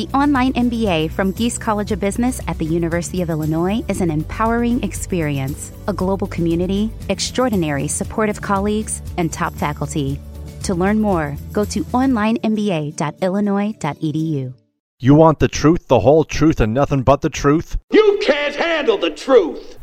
The online MBA from Gies College of Business at the University of Illinois is an empowering experience, a global community, extraordinary supportive colleagues, and top faculty. To learn more, go to onlinemba.illinois.edu. You want the truth, the whole truth, and nothing but the truth? You can't handle the truth!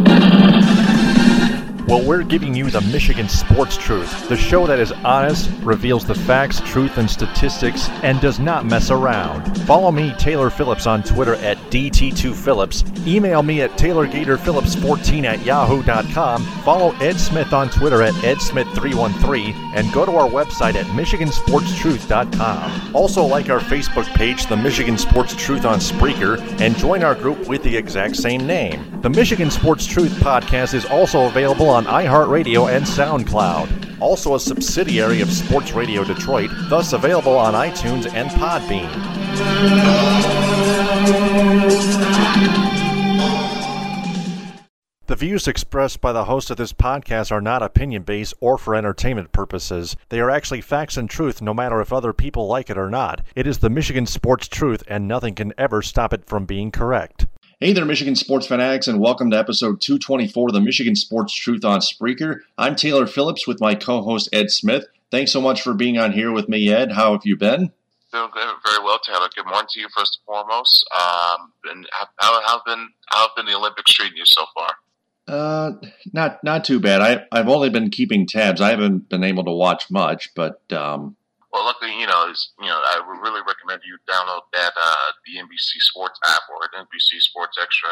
Well, we're giving you the Michigan Sports Truth, the show that is honest, reveals the facts, truth, and statistics, and does not mess around. Follow me, Taylor Phillips, on Twitter at DT2Phillips. Email me at TaylorGatorPhillips14 at yahoo.com. Follow Ed Smith on Twitter at EdSmith313, and go to our website at MichiganSportsTruth.com. Also, like our Facebook page, The Michigan Sports Truth on Spreaker, and join our group with the exact same name. The Michigan Sports Truth podcast is also available on iHeartRadio and SoundCloud. Also a subsidiary of Sports Radio Detroit, thus available on iTunes and Podbean. The views expressed by the host of this podcast are not opinion based or for entertainment purposes. They are actually facts and truth, no matter if other people like it or not. It is the Michigan Sports Truth, and nothing can ever stop it from being correct. Hey there, Michigan sports fanatics, and welcome to episode 224 of the Michigan Sports Truth on Spreaker. I'm Taylor Phillips with my co host Ed Smith. Thanks so much for being on here with me, Ed. How have you been? Doing very well, Taylor. Good morning to you, first and foremost. Um, and how, how, been how have been the Olympics treating you so far? Uh, not not too bad. I I've only been keeping tabs. I haven't been able to watch much, but um, well, luckily, you know, you know, I would really recommend you download that uh, the NBC Sports app or NBC Sports Extra,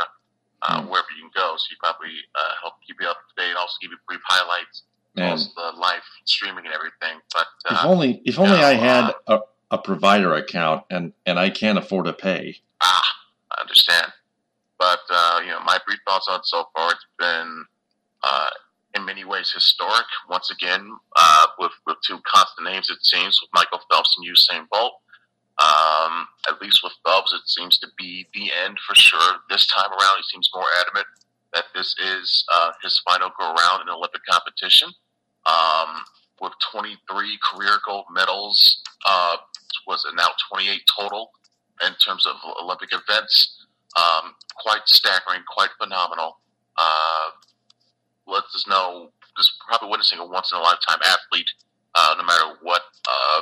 uh, mm. wherever you can go. So you probably uh, help keep you up to date, also give you brief highlights, also the live streaming and everything. But if uh, only if only know, I had uh, a, a provider account and and I can't afford to pay. Ah, I understand. But uh, you know, my brief thoughts on so far, it's been in many ways historic. Once again, uh, with with two constant names, it seems with Michael Phelps and Usain Bolt. Um, at least with Phelps, it seems to be the end for sure. This time around, he seems more adamant that this is uh, his final go around in Olympic competition. Um, with 23 career gold medals, uh, was now 28 total in terms of Olympic events? Um, quite staggering, quite phenomenal. Uh, lets us know this probably witnessing a once in a lifetime athlete, uh, no matter what uh,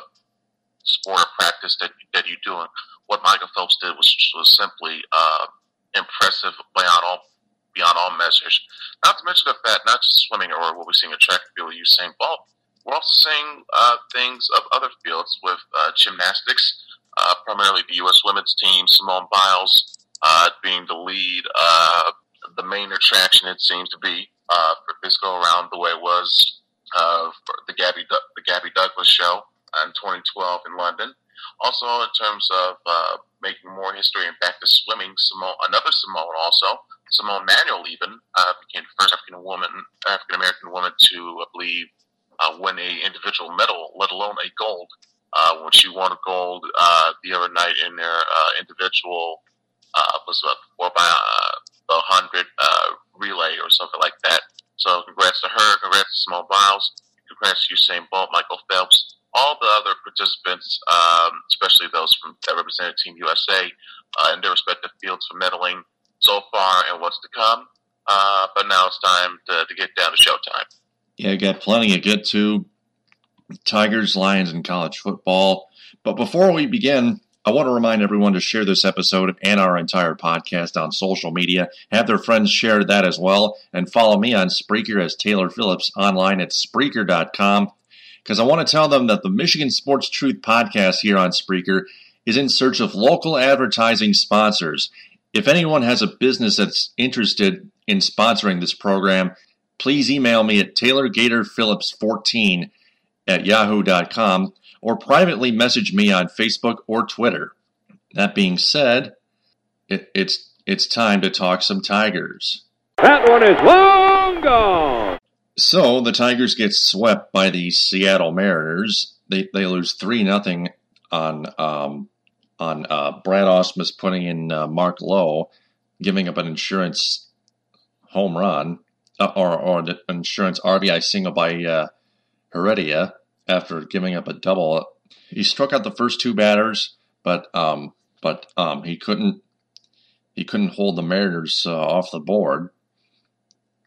sport or practice that that you're doing. What Michael Phelps did was was simply uh, impressive beyond all beyond all measures. Not to mention the fact, not just swimming or what we're seeing in track and field, Usain Bolt. We're also seeing uh, things of other fields with uh, gymnastics, uh, primarily the U.S. women's team, Simone Biles being the lead, the main attraction it seems to be uh, for this go around the way it was uh, for the Gabby the Gabby Douglas show in 2012 in London. Also, in terms of uh, making more history and back to swimming, Simone, another Simone also, Simone Manuel even uh, became the first African woman, African American woman to, I believe, uh, win a individual medal, let alone a gold. Uh, when she won a gold uh, the other night in their uh, individual uh, was uh, four by uh, the hundred uh, relay or something like that. So congrats to her, congrats to Simone Biles, congrats to Usain Bolt, Michael Phelps, all the other participants, um, especially those from that represented Team USA uh, in their respective fields for medaling so far and what's to come. Uh, but now it's time to, to, get down to showtime. Yeah, you got plenty to get to. Tigers, Lions, and college football. But before we begin, I want to remind everyone to share this episode and our entire podcast on social media. Have their friends share that as well. And follow me on Spreaker as Taylor Phillips online at Spreaker.com. Because I want to tell them that the Michigan Sports Truth podcast here on Spreaker is in search of local advertising sponsors. If anyone has a business that's interested in sponsoring this program, please email me at TaylorGatorPhillips14 at yahoo.com or privately message me on Facebook or Twitter. That being said, it, it's it's time to talk some Tigers. That one is long gone. So the Tigers get swept by the Seattle Mariners. They they lose three nothing on um, on uh, Brad Ausmus putting in uh, Mark Lowe, giving up an insurance home run uh, or or the insurance RBI single by uh, Heredia after giving up a double. He struck out the first two batters, but um, but um, he couldn't he couldn't hold the Mariners uh, off the board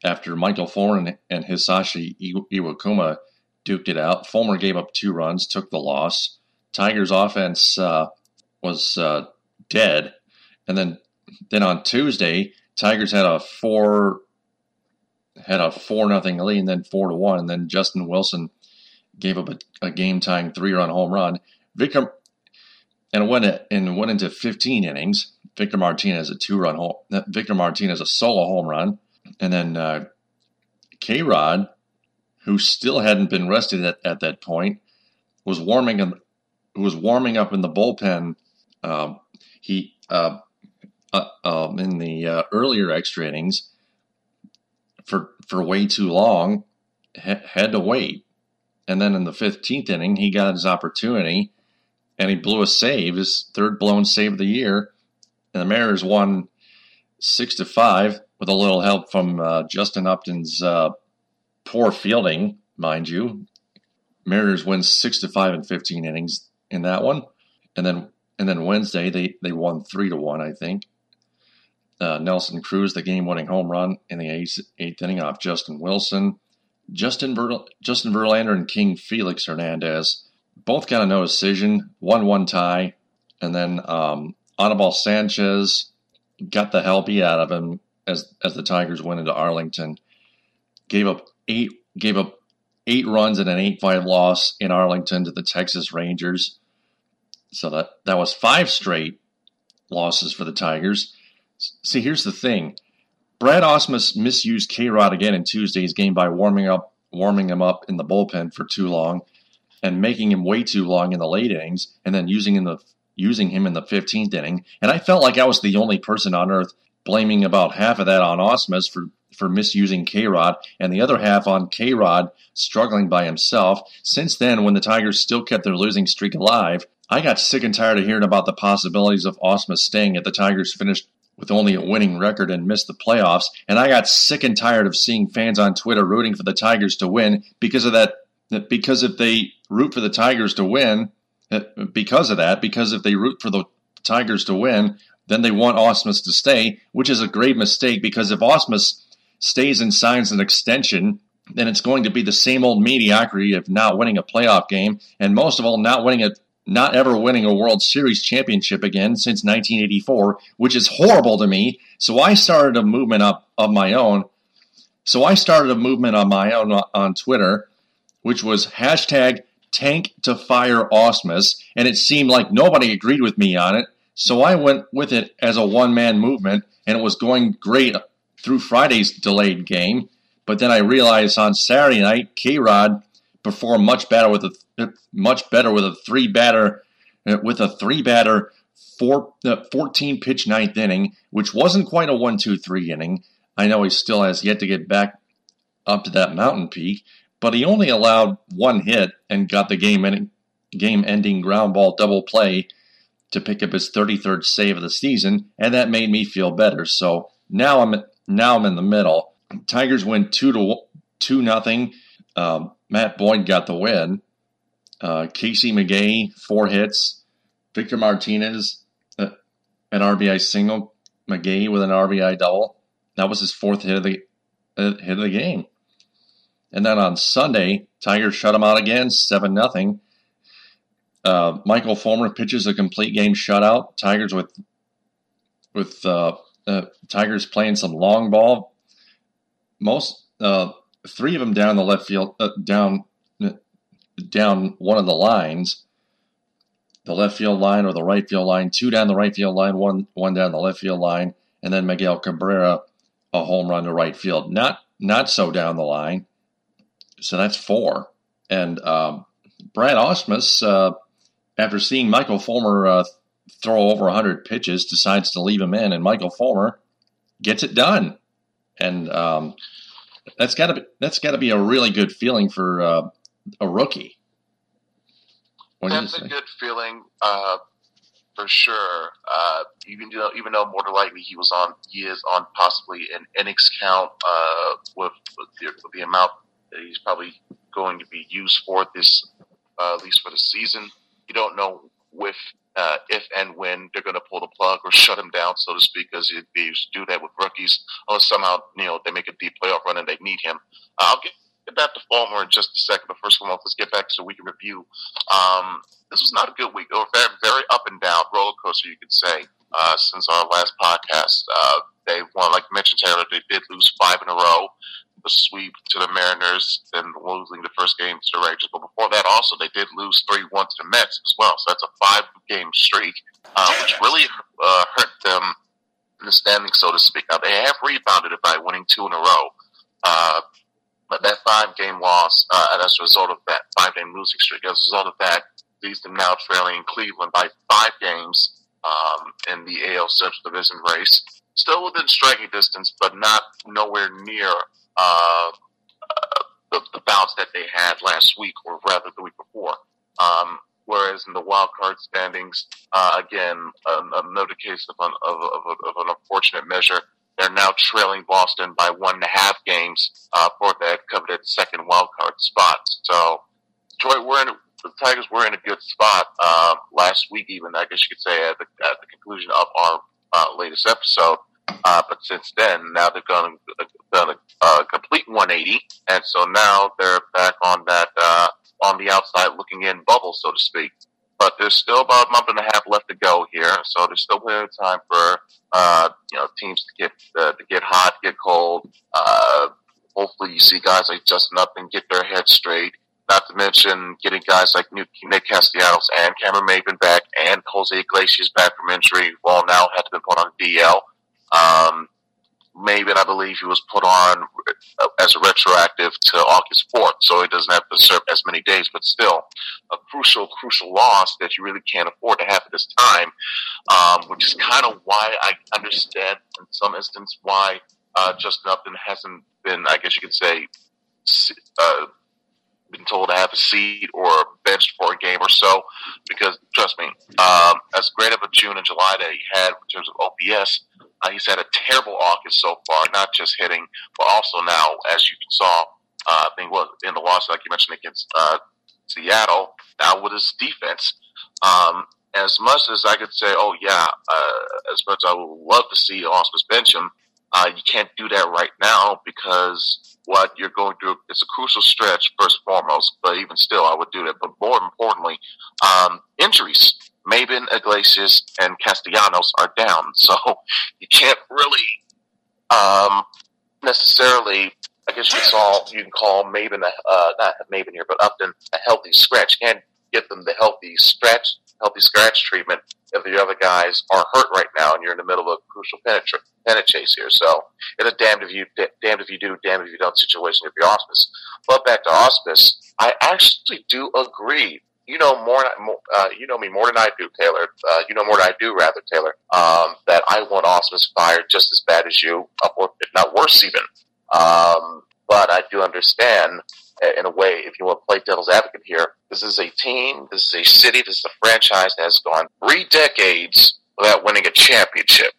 after Michael and, and Hisashi Iwakuma duked it out. Fulmer gave up two runs, took the loss. Tigers' offense uh, was uh, dead, and then then on Tuesday, Tigers had a four had a four nothing lead, and then four to one, and then Justin Wilson gave up a, a game tying three run home run. Victor and went and went into 15 innings. Victor Martinez a two run home. Victor Martinez a solo home run, and then uh, K Rod, who still hadn't been rested at, at that point, was warming in, was warming up in the bullpen. Um, he uh, uh, um, in the uh, earlier extra innings for for way too long, ha- had to wait, and then in the fifteenth inning he got his opportunity, and he blew a save, his third blown save of the year, and the Mariners won six to five with a little help from uh, Justin Upton's uh, poor fielding, mind you. Mariners win six to five in 15 innings in that one, and then and then Wednesday they they won three to one, I think. Uh, Nelson Cruz, the game-winning home run in the eighth, eighth inning off Justin Wilson. Justin Ver, Justin Verlander and King Felix Hernandez both got a no decision, one-one tie, and then um, Anibal Sanchez got the beat out of him as as the Tigers went into Arlington. Gave up eight gave up eight runs and an eight five loss in Arlington to the Texas Rangers. So that that was five straight losses for the Tigers. See, here's the thing. Brad Ausmus misused K Rod again in Tuesday's game by warming up warming him up in the bullpen for too long and making him way too long in the late innings and then using in the using him in the 15th inning. And I felt like I was the only person on earth blaming about half of that on Ausmus for, for misusing K Rod and the other half on K Rod struggling by himself. Since then, when the Tigers still kept their losing streak alive, I got sick and tired of hearing about the possibilities of Ausmus staying at the Tigers finished with only a winning record and missed the playoffs. And I got sick and tired of seeing fans on Twitter rooting for the Tigers to win because of that. Because if they root for the Tigers to win, uh, because of that, because if they root for the Tigers to win, then they want Ausmus to stay, which is a grave mistake because if Ausmus stays and signs an extension, then it's going to be the same old mediocrity of not winning a playoff game, and most of all, not winning a not ever winning a World Series championship again since 1984, which is horrible to me. So I started a movement up of my own. So I started a movement on my own uh, on Twitter, which was hashtag tank to fire Ausmus, and it seemed like nobody agreed with me on it. So I went with it as a one man movement, and it was going great through Friday's delayed game. But then I realized on Saturday night, K Rod performed much better with a much better with a three batter with a three batter four, uh, 14 pitch ninth inning, which wasn't quite a one two three inning. I know he still has yet to get back up to that mountain peak, but he only allowed one hit and got the game ending, game ending ground ball double play to pick up his 33rd save of the season, and that made me feel better. So now I'm now I'm in the middle. Tigers win two to two nothing. Um, Matt Boyd got the win. Uh, Casey McGehee four hits. Victor Martinez uh, an RBI single. McGehee with an RBI double. That was his fourth hit of the uh, hit of the game. And then on Sunday, Tigers shut him out again, 7 0. Uh, Michael Fulmer pitches a complete game shutout. Tigers with with uh, uh, Tigers playing some long ball. Most three of them down the left field, down down one of the lines, the left field line or the right field line. Two down the right field line, one one down the left field line, and then Miguel Cabrera a home run to right field. Not not so down the line. So that's four. And um, Brad Ausmus, uh, after seeing Michael Fulmer uh, throw over 100 pitches, decides to leave him in, and Michael Fulmer gets it done. And um, that's got to be that's got to be a really good feeling for uh, a rookie. What that's a good feeling uh, for sure. Uh, even though even though more than likely he was on he is on possibly an innings count uh, with, with the, with the amount that he's probably going to be used for this, uh, at least for the season. You don't know with uh, if and when they're going to pull the plug or shut him down, so to speak, because they do that with rookies. Unless somehow you know they make a deep playoff run and they need him. Uh, I'll get, get back to Fulmer in just a second. But first of all, let's get back to the week in review. Um, this was not a good week. Was very, very up and down roller coaster, you could say, uh, since our last podcast. Uh, they won, like mentioned, Taylor. They did lose five in a row the sweep to the Mariners, then losing the first game to the Rangers. But before that, also they did lose three one to the Mets as well. So that's a five game streak, uh, which really uh, hurt them in the standings, so to speak. Now they have rebounded it by winning two in a row. Uh, but that five game loss, uh, as a result of that five game losing streak, as a result of that, leaves them now trailing Cleveland by five games um, in the AL Central Division race. Still within striking distance, but not nowhere near uh, the, the bouts that they had last week, or rather the week before. Um, whereas in the wild card standings, uh, again, um, another case of of, of, of, an unfortunate measure. They're now trailing Boston by one and a half games uh, for that coveted second wild card spot. So, Troy, we're in the Tigers were in a good spot uh, last week, even I guess you could say at the, at the conclusion of our uh, latest episode. Uh, but since then, now they've done, done a, a complete 180, and so now they're back on that uh, on the outside looking in bubble, so to speak. But there's still about a month and a half left to go here, so there's still plenty of time for uh, you know teams to get uh, to get hot, get cold. Uh, hopefully, you see guys like Justin Upton get their heads straight. Not to mention getting guys like Nick Castellanos and Cameron Maybin back, and Jose Iglesias back from injury. Well, now had to be put on DL. Um, Maybin, I believe he was put on uh, as a retroactive to August 4th, so he doesn't have to serve as many days, but still a crucial, crucial loss that you really can't afford to have at this time, um, which is kind of why I understand in some instance why uh, Justin Upton hasn't been, I guess you could say, uh, been told to have a seat or benched for a game or so because trust me, um, as great of a June and July that he had in terms of OPS, uh, he's had a terrible August so far, not just hitting, but also now, as you saw, uh, I think was in the loss, like you mentioned against uh, Seattle, now with his defense. Um, as much as I could say, oh yeah, uh, as much as I would love to see Ausmus bench him, uh, you can't do that right now because what you're going through is a crucial stretch first and foremost. But even still, I would do that. But more importantly, um, injuries. Maybin, Iglesias, and Castellanos are down, so you can't really um, necessarily. I guess you call you can call Maybin a, uh, not Maybin here, but Upton a healthy scratch. You can't get them the healthy stretch, healthy scratch treatment if the other guys are hurt right now, and you're in the middle of a crucial penetra- chase here. So it's a damned if you damned if you do, damned if you don't situation if you're Ausmus. But back to Ausmus, I actually do agree you know more, uh, you know me more than I do, Taylor. Uh, you know more than I do, rather, Taylor. Um, that I want Ausmus fired just as bad as you, if not worse even. Um, but I do understand, uh, in a way, if you want to play devil's advocate here, this is a team, this is a city, this is a franchise that has gone three decades without winning a championship.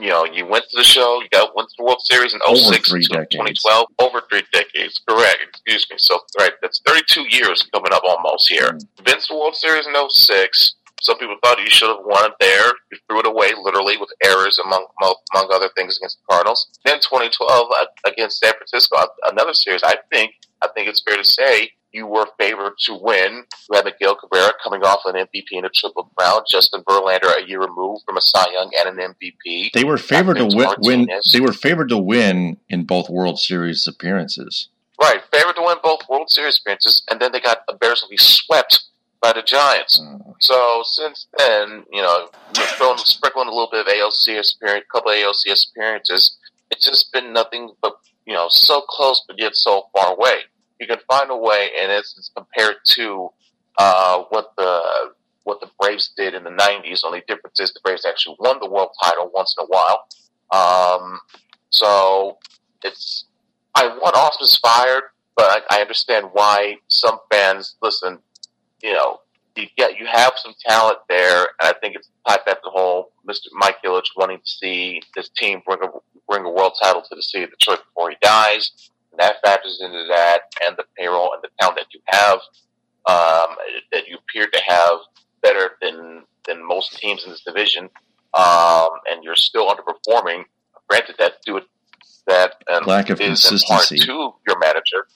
You know, you went to the show, you got went to the World Series in 06 2012, over three decades. Correct. Excuse me. So, right, that's 32 years coming up almost here. Mm. To the World Series in 06. Some people thought you should have won it there. You threw it away literally with errors among among other things against the Cardinals. Then 2012 uh, against San Francisco, another series. I think I think it's fair to say you were favored to win. You had Miguel Cabrera coming off an MVP and a triple crown. Justin Verlander a year removed from a Cy Young and an MVP. They were favored to win, win. They were favored to win in both World Series appearances. Right, favored to win both World Series appearances, and then they got embarrassingly swept by the Giants. Mm. So since then, you know, throwing sprinkling a little bit of ALCS appearance, a couple of ALCS appearances. It's just been nothing but you know so close, but yet so far away you can find a way, in essence, compared to uh, what the what the Braves did in the '90s. Only difference is the Braves actually won the world title once in a while. Um, so it's I want Ausmus fired, but I, I understand why some fans listen. You know, you get you have some talent there, and I think it's tied back to the whole Mr. Mike Ilitch wanting to see this team bring a bring a world title to the city of Detroit before he dies that factors into that and the payroll and the talent that you have um, that you appear to have better than than most teams in this division, um, and you're still underperforming. Granted, that do it that um, lack of is consistency to your manager.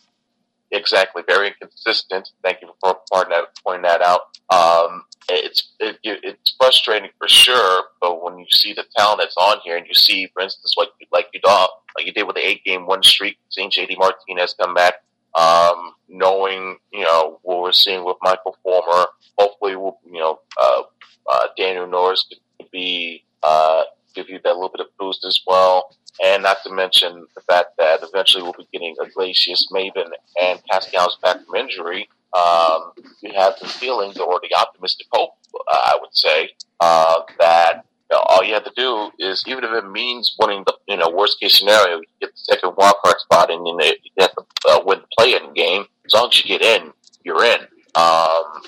Exactly, very inconsistent. Thank you for pointing that out. Um, it's it, it's frustrating for sure, but when you see the talent that's on here, and you see, for instance, like like you did, like you did with the eight game one streak, seeing JD Martinez come back, um, knowing you know what we're seeing with Michael Fulmer, hopefully, we'll, you know, uh, uh, Daniel Norris could be uh, give you that little bit of boost as well. And not to mention the fact that eventually we'll be getting Iglesias, Maybin, and Castellanos back from injury um, you have the feelings or the optimistic hope, uh, I would say, uh, that you know, all you have to do is, even if it means winning the you know worst case scenario, you get the second wild card spot and you, know, you have to uh, win the play-in game. As long as you get in, you're in. Um,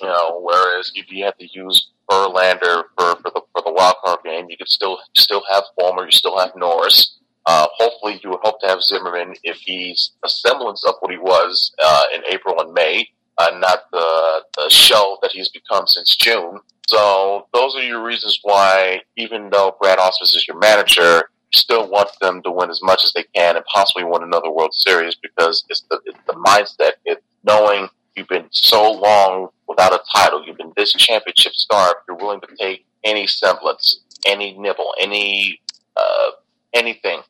you know, whereas if you have to use Verlander for, for the for the wild card game, you could still still have Fulmer, you still have Norris. Uh, hopefully, you would hope to have Zimmermann if he's a semblance of what he was uh, in April and May, uh, not the, the shell that he's become since June. So those are your reasons why, even though Brad Ausmus is your manager, still want them to win as much as they can and possibly win another World Series because it's the, it's the mindset. It's knowing you've been so long without a title, you've been this championship star, If you're willing to take any semblance, any nibble, any uh, anything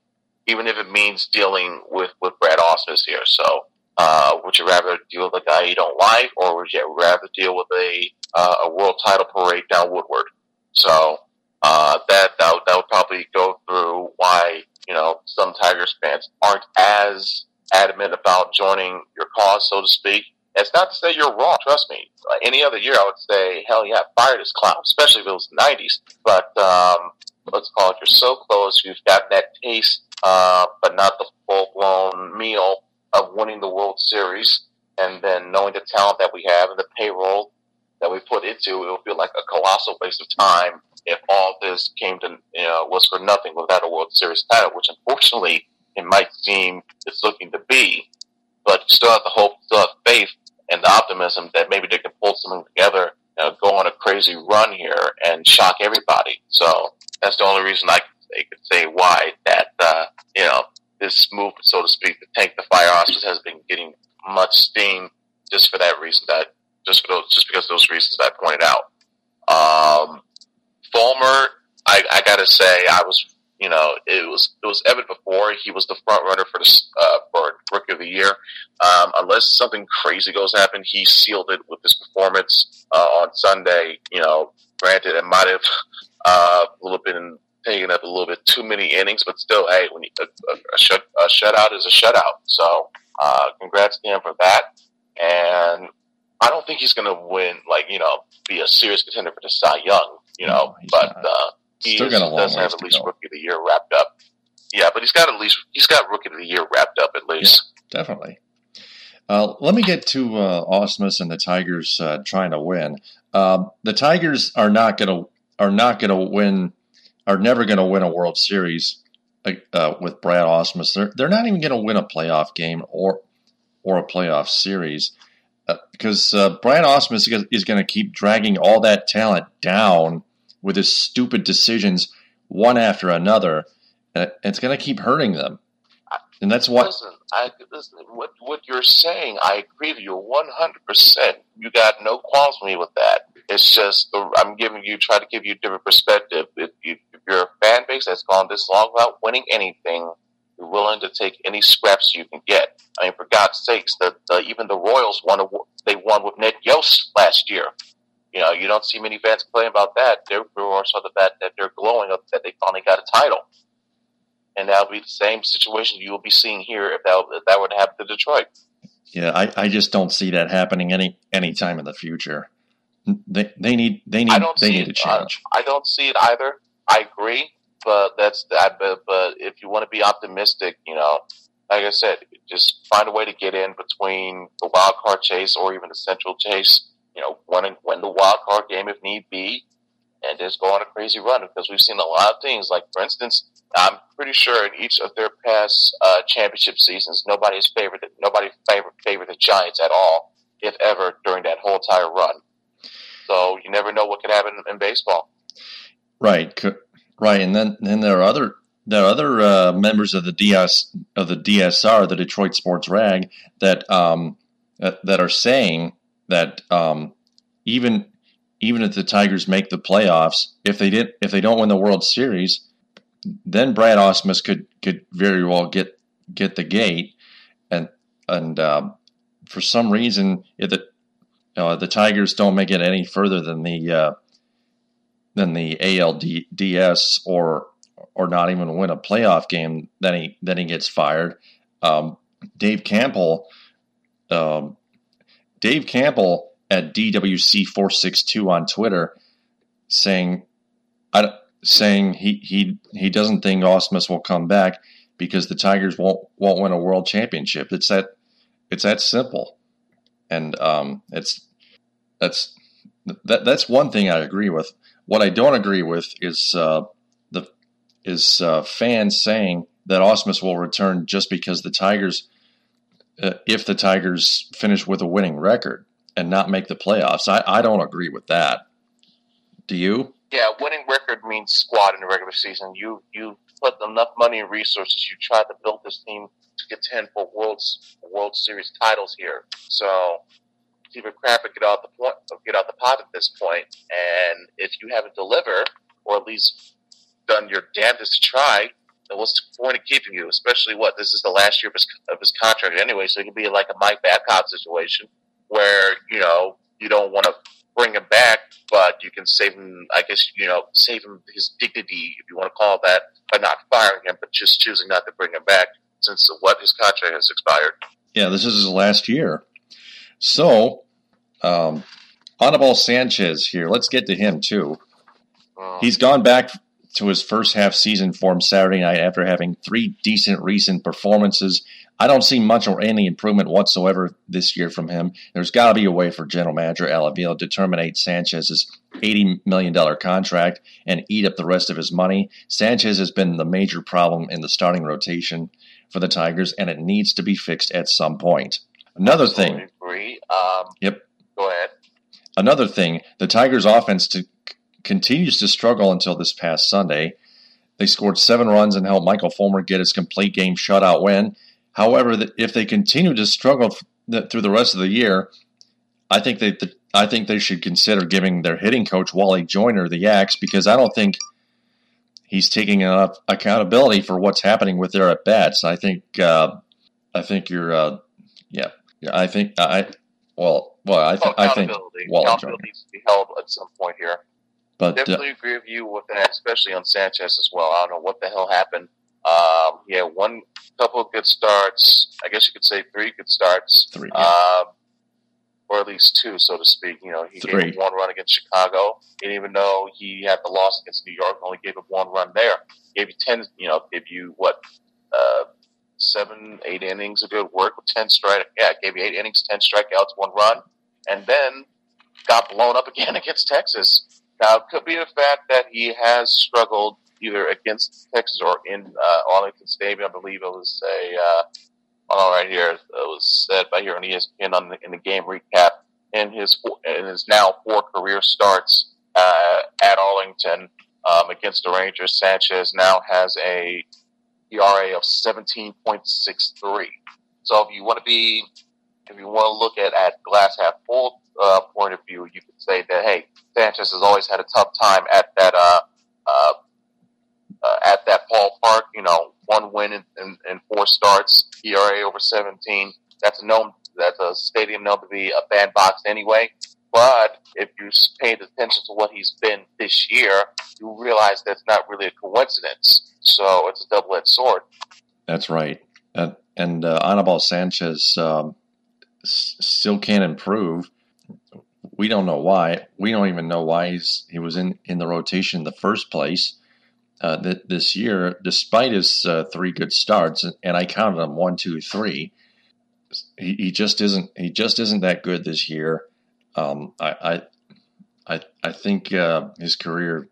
even if it means dealing with, with Brad Ausmus here. So, uh, would you rather deal with a guy you don't like, or would you rather deal with a uh, a world title parade down Woodward? So uh, that, that that would probably go through why you know some Tigers fans aren't as adamant about joining your cause, so to speak. It's not to say you're wrong. Trust me. any other year, I would say, hell yeah, fire this clown, especially if it was the '90s. But um, let's call it, you're so close. You've got that taste uh, but not the full blown meal of winning the World Series. And then knowing the talent that we have and the payroll that we put into it, will feel like a colossal waste of time if all this came to, you know, was for nothing without a World Series title, which unfortunately it might seem it's looking to be. But you still have the hope, still have faith and the optimism that maybe they can pull something together, you know, go on a crazy run here and shock everybody. So that's the only reason I could say why that uh, you know this move, so to speak, to tank the fire Ausmus has been getting much steam just for that reason. That just for those, just because those reasons I pointed out. Um, Fulmer, I, I got to say, I was you know, it was it was evident before he was the front runner for the uh, rookie of the year. Um, unless something crazy goes happen, he sealed it with his performance uh, on Sunday. You know, granted, it might have uh, a little bit in taking up a little bit too many innings, but still, hey, when you, a, a, shut, a shutout is a shutout. So, uh, congrats to him for that. And I don't think he's going to win, like you know, be a serious contender for the Cy Young, you know. No, but uh, he Still is, got a long does have at least go. Rookie of the Year wrapped up. Yeah, but he's got at least he's got Rookie of the Year wrapped up at least. Definitely. Uh, let me get to uh, Ausmus and the Tigers uh, trying to win. Um, the Tigers are not going to are not going to win. Are never going to win a World Series uh, with Brad Ausmus. They're they're not even going to win a playoff game or or a playoff series because uh, Brad Ausmus is going to keep dragging all that talent down with his stupid decisions one after another. And it's going to keep hurting them, and that's what Listen, I listen. What what you're saying, I agree with you 100. percent You got no qualms with me with that. It's just I'm giving you, try to give you a different perspective. If, you, if you're a fan base that's gone this long without winning anything, you're willing to take any scraps you can get. I mean, for God's sakes, the, the even the Royals won. A, they won with Ned Yost last year. You know, you don't see many fans complaining about that. They're more so that that they're glowing up that they finally got a title. And that'll be the same situation you will be seeing here if that if that were to happen to Detroit. Yeah, I, I just don't see that happening any any time in the future. They they need they need they need it, a change. I, I don't see it either. I agree, but that's I, but, but if you want to be optimistic, you know, like I said, just find a way to get in between the wild card chase or even the central chase. You know, win win the wild card game if need be, and just go on a crazy run because we've seen a lot of things. Like for instance, I'm pretty sure in each of their past uh, championship seasons, nobody's favored nobody favored favored the Giants at all, if ever, during that whole entire run. So you never know what could happen in baseball. Right, right, and then then there are other there are other uh, members of the DS of the DSR, the Detroit Sports Rag, that um, that, that are saying that um, even even if the Tigers make the playoffs, if they did if they don't win the World Series, then Brad Ausmus could could very well get get the gate, and and uh, for some reason, if the uh, the Tigers don't make it any further than the uh, than the ALDS or or not even win a playoff game, then he then he gets fired. Um, Dave Campbell, um, Dave Campbell at DWC four six two on Twitter, saying, I, saying he he he doesn't think Ausmus will come back because the Tigers won't won't win a world championship. It's that it's that simple, and um, it's that's that that's one thing I agree with. What I don't agree with is uh, the is uh, fans saying that Ausmus will return just because the Tigers, uh, if the Tigers finish with a winning record and not make the playoffs. I, I don't agree with that. Do you? Yeah, winning record means squad in the regular season. You you put enough money and resources. You try to build this team to contend for world's World Series titles here. So keep it crap and get out the point, get out the pot at this point. And if you haven't delivered, or at least done your damnedest to try, then what's the point of keeping you? Especially what this is the last year of his, of his contract anyway, so it could be like a Mike Babcock situation where you know you don't want to bring him back, but you can save him. I guess you know save him his dignity, if you want to call that, by not firing him, but just choosing not to bring him back since what his contract has expired. Yeah, this is his last year. So, um, Anibal Sanchez here. Let's get to him too. Oh. He's gone back to his first half season form Saturday night after having three decent recent performances. I don't see much or any improvement whatsoever this year from him. There's got to be a way for general manager Al Avila to terminate Sanchez's $80 million contract and eat up the rest of his money. Sanchez has been the major problem in the starting rotation for the Tigers, and it needs to be fixed at some point. Another Absolutely thing. Agree. Um, yep. Go ahead. Another thing, the Tigers' offense to, continues to struggle until this past Sunday. They scored seven runs and helped Michael Fulmer get his complete game shutout win. However, if they continue to struggle through the rest of the year, I think they I think they should consider giving their hitting coach Wally Joyner the axe because I don't think he's taking enough accountability for what's happening with their at bats. I think uh, I think you're uh, yeah I think I well well I, th- I think Wally accountability needs to be held at some point here. But definitely uh, agree with you with that, especially on Sanchez as well. I don't know what the hell happened. Um, he had one couple of good starts. I guess you could say three good starts. Three. Yeah. Um, or at least two, so to speak. You know, he Three. gave one run against Chicago. Didn't even know he had the loss against New York. Only gave him one run there. Gave you ten. You know, gave you what uh, seven, eight innings of good work with ten strike. Yeah, gave you eight innings, ten strikeouts, one run, and then got blown up again against Texas. Now, it could be the fact that he has struggled either against Texas or in uh, Arlington Stadium. I believe it was a uh, all right here. It was said by here on ESPN on the, in the game recap. In his in his now four career starts uh, at Arlington um, against the Rangers, Sanchez now has a ERA of seventeen point six three. So if you want to be, if you want to look at at glass half full uh, point of view, you could say that hey, Sanchez has always had a tough time at that uh, uh, uh at that ballpark. You know, one win in, in, in four starts, ERA over 17. That's a known, that's a stadium known to be a bad box anyway. But if you paid attention to what he's been this year, you realize that's not really a coincidence. So it's a double-edged sword. That's right. And, and uh, Anibal Sanchez um, s- still can't improve. We don't know why. We don't even know why he's, he was in, in the rotation in the first place uh, th- this year, despite his uh, three good starts, and I counted them one, two, three. He, he just isn't. He just isn't that good this year. Um, I, I, I, I think uh, his career.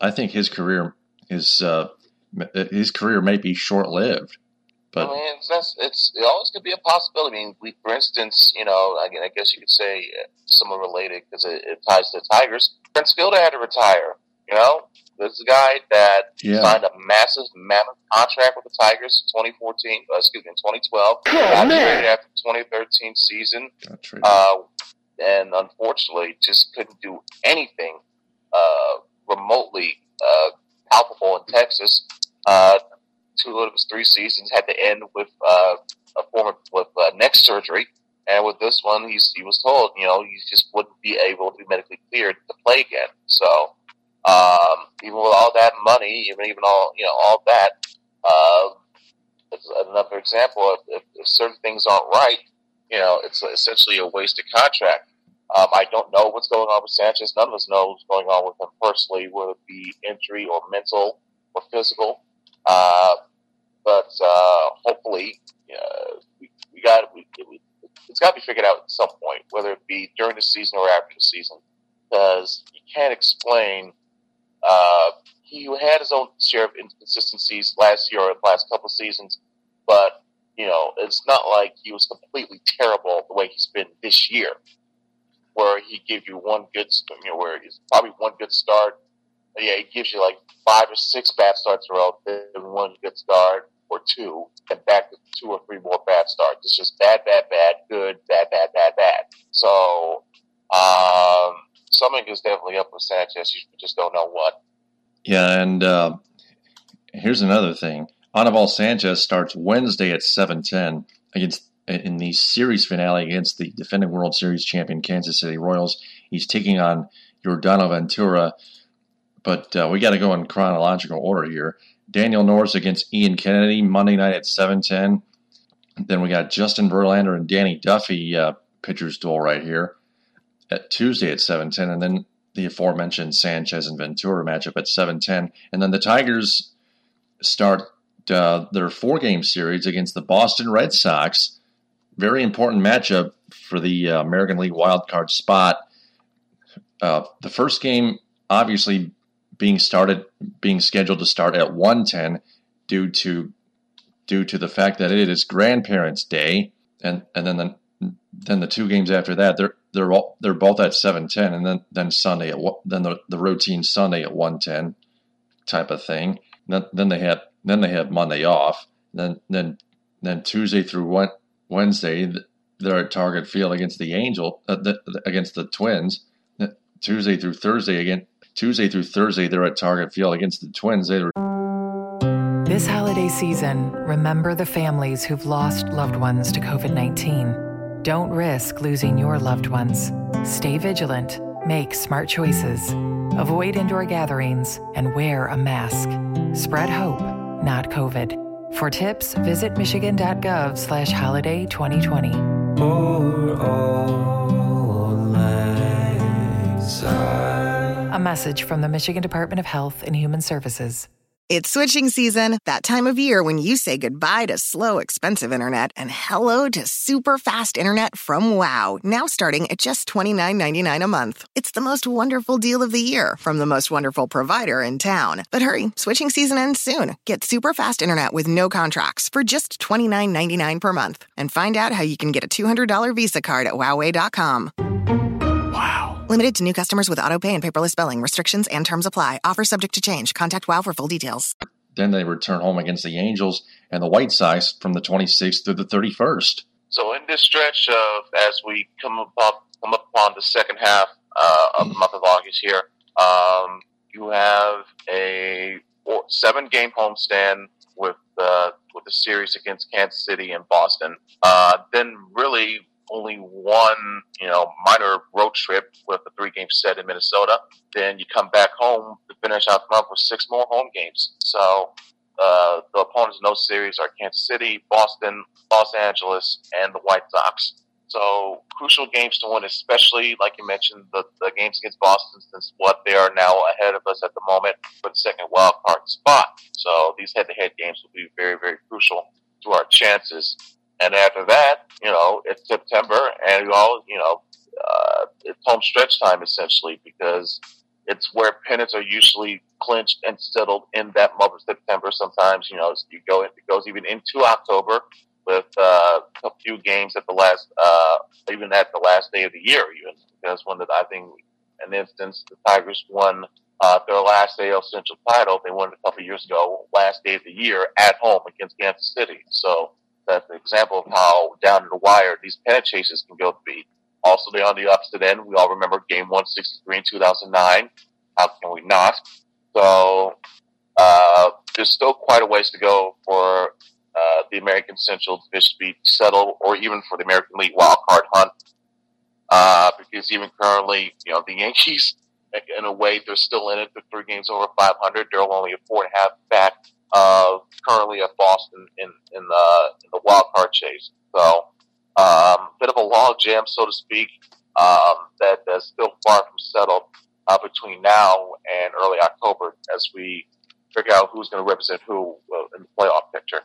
I think his career is uh, his career may be short lived But I mean, it's, it's it always could be a possibility. I mean, we, for instance, you know, I, I guess you could say uh, somewhat related because it, it ties to the Tigers. Prince Fielder had to retire. You know, this a guy that Yeah. signed a massive, mammoth contract with the Tigers in 2014. Uh, excuse me, in 2012. got traded after the 2013 season, uh, and unfortunately, just couldn't do anything uh, remotely uh, palpable in Texas. Uh, two of his three seasons had to end with uh, a form with uh, neck surgery, and with this one, he's he was told, you know, he just wouldn't be able to be medically cleared to play again. So, um, even with all that money, even even all you know all that, uh, it's another example if, if certain things aren't right, you know, it's essentially a wasted contract. Um, I don't know what's going on with Sanchez. None of us know what's going on with him personally, whether it be injury or mental or physical. Uh, but uh, hopefully, uh, we, we got we, we, it's got to be figured out at some point, whether it be during the season or after the season, because you can't explain. Uh, he had his own share of inconsistencies last year or the last couple seasons, but you know it's not like he was completely terrible the way he's been this year, where he gives you one good, you know, where he's probably one good start. Yeah, he gives you like five or six bad starts in a row, then one good start or two, and back to two or three more bad starts. It's just bad, bad, bad, good, bad, bad, bad, bad. So um, something is definitely up with Sanchez. You just don't know what. Yeah, and uh, here's another thing. Anibal Sanchez starts Wednesday at 7:10 against in the series finale against the defending World Series champion Kansas City Royals. He's taking on Yordano Ventura, but uh, we got to go in chronological order here. Daniel Norris against Ian Kennedy Monday night at 7:10. Then we got Justin Verlander and Danny Duffy uh, pitchers duel right here at Tuesday at 7:10, and then the aforementioned Sanchez and Ventura matchup at 7:10, and then the Tigers start uh, their four-game series against the Boston Red Sox. Very important matchup for the uh, American League wild card spot. Uh, the first game, obviously, being started, being scheduled to start at 1:10 due to due to the fact that it is Grandparents' Day, and and then the then the two games after that, they're they're all, they're both at seven ten, and then then Sunday at then the, the routine Sunday at one ten, type of thing. Then then they had then they had Monday off. Then then then Tuesday through Wednesday they're at Target Field against the Angel uh, the, against the Twins. Tuesday through Thursday again. Tuesday through Thursday they're at Target Field against the Twins. They This holiday season, remember the families who've lost loved ones to COVID 19. Don't risk losing your loved ones. Stay vigilant, make smart choices, avoid indoor gatherings, and wear a mask. Spread hope, not COVID. For tips, visit michigan.gov slash holiday 2020. A message from the Michigan Department of Health and Human Services. It's switching season, that time of year when you say goodbye to slow, expensive internet and hello to super fast internet from Wow, now starting at just $29.99 a month. It's the most wonderful deal of the year from the most wonderful provider in town. But hurry, switching season ends soon. Get super fast internet with no contracts for just $29.99 per month. And find out how you can get a $200 Visa card at wowway.com. Limited to new customers with auto pay and paperless billing. Restrictions and terms apply. Offer subject to change. Contact WOW for full details. then they return home against the Angels and the White Sox from the 26th through the 31st. So in this stretch of as we come upon come upon the second half uh, of the month of August here, um, you have a four, seven game homestand with uh, with the series against Kansas City and Boston. Uh, then really only one you know minor road trip with a three game set in Minnesota. Then you come back home to finish out the month with six more home games. So uh, the opponents in those series are Kansas City, Boston, Los Angeles, and the White Sox. So crucial games to win, especially like you mentioned, the, the games against Boston, since what they are now ahead of us at the moment for the second wild card spot. So these head-to-head games will be very, very crucial to our chances. And after that, you know, it's September, and all, you know, uh, it's home stretch time essentially because it's where pennants are usually clinched and settled in that month of September. Sometimes, you know, you go, it goes even into October with uh, a few games at the last, uh, even at the last day of the year, even because when the, I think, an instance, the Tigers won uh, their last AL Central title. They won it a couple years ago, last day of the year at home against Kansas City. So that's an example of how down to the wire these pennant chases can go to be. Also, they're on the opposite end. We all remember Game 163 in 2009. How can we not? So uh, there's still quite a ways to go for uh, the American Central Division to be settled, or even for the American League wild card hunt. Uh, because even currently, you know, the Yankees, in a way, they're still in it. They're three games over 500. They're only a four and a half back of currently at Boston in in the in the wild card chase. So, um, bit of a log jam, so to speak, um, that is still far from settled uh, between now and early October as we figure out who's going to represent who uh, in the playoff picture.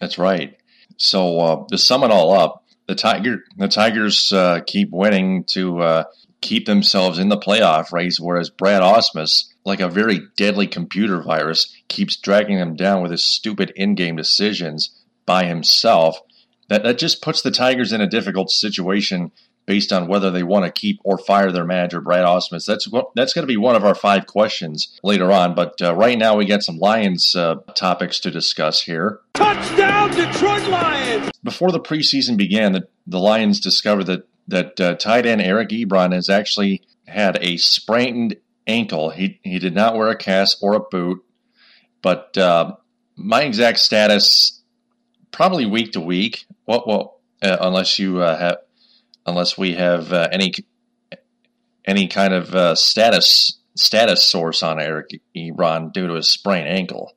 That's right. So uh, to sum it all up, the Tiger the Tigers uh, keep winning to uh, keep themselves in the playoff race, whereas Brad Ausmus, like a very deadly computer virus, keeps dragging them down with his stupid in-game decisions by himself. That that just puts the Tigers in a difficult situation based on whether they want to keep or fire their manager, Brad Ausmus. That's that's going to be one of our five questions later on. But uh, right now, we got some Lions uh, topics to discuss here. Touchdown, Detroit Lions! Before the preseason began, the, the Lions discovered that that uh, tight end Eric Ebron has actually had a sprained ankle. He he did not wear a cast or a boot, but uh, my exact status probably week to week. What well, well uh, unless you uh, have unless we have uh, any any kind of uh, status status source on Eric Ebron due to his sprained ankle.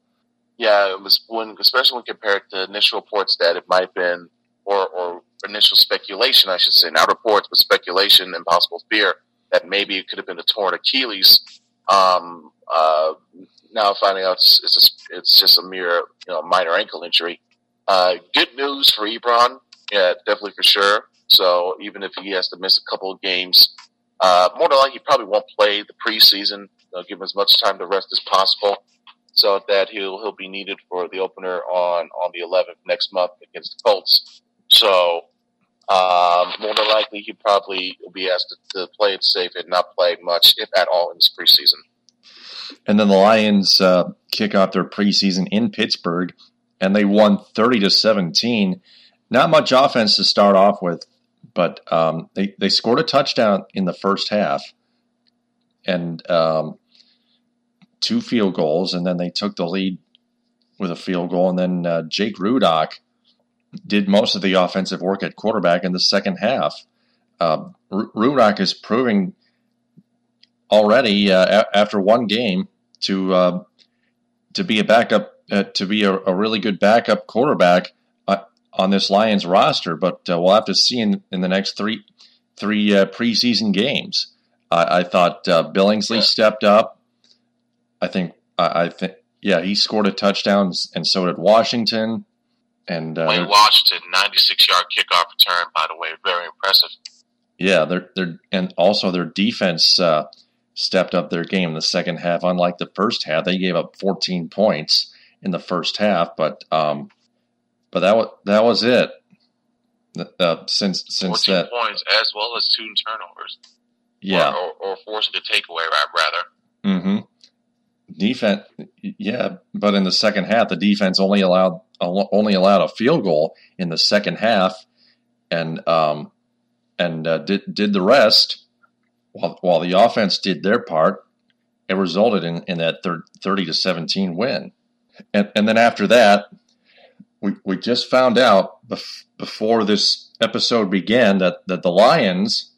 Yeah, it was when, especially when compared to initial reports that it might have been, or, or initial speculation, I should say, not reports, but speculation and possible fear that maybe it could have been a torn Achilles. Um, uh, now finding out it's, it's, just, it's just a mere, you know, minor ankle injury. Uh, good news for Ebron. Yeah, definitely for sure. So even if he has to miss a couple of games, uh, more than likely he probably won't play the preseason. They'll give him as much time to rest as possible, so that he'll he'll be needed for the opener on on the 11th next month against the Colts. So um, more than likely he probably will be asked to, to, play it safe and not play much, if at all, in this preseason. And then the Lions uh, kick off their preseason in Pittsburgh, and they won 30 to 17. Not much offense to start off with but um, they they scored a touchdown in the first half, and um, two field goals, and then they took the lead with a field goal, and then uh, Jake Rudock did most of the offensive work at quarterback in the second half. Uh, Rudock is proving already uh, a- after one game to uh, to be a backup, uh, to be a, a really good backup quarterback on this Lions roster, but uh, we'll have to see in, in the next three three uh, preseason games. I, I thought uh, Billingsley yeah. stepped up. I think I, I think yeah he scored a touchdown, and so did Washington. And uh, Wayne Washington, ninety six yard kickoff return, by the way, very impressive. Yeah, they're they're and also their defense uh, stepped up their game in the second half. Unlike the first half, they gave up fourteen points in the first half, but um, but that was that was it. Uh, since since that points as well as two turnovers. Yeah, or, or, or forcing a takeaway, rather. Mm-hmm. Defense, yeah, but in the second half, the defense only allowed only allowed a field goal in the second half, and um, and uh, did did the rest while while the offense did their part. It resulted in, in that thir- thirty to seventeen win, and and then after that, we, we just found out bef- before this episode began that, that the Lions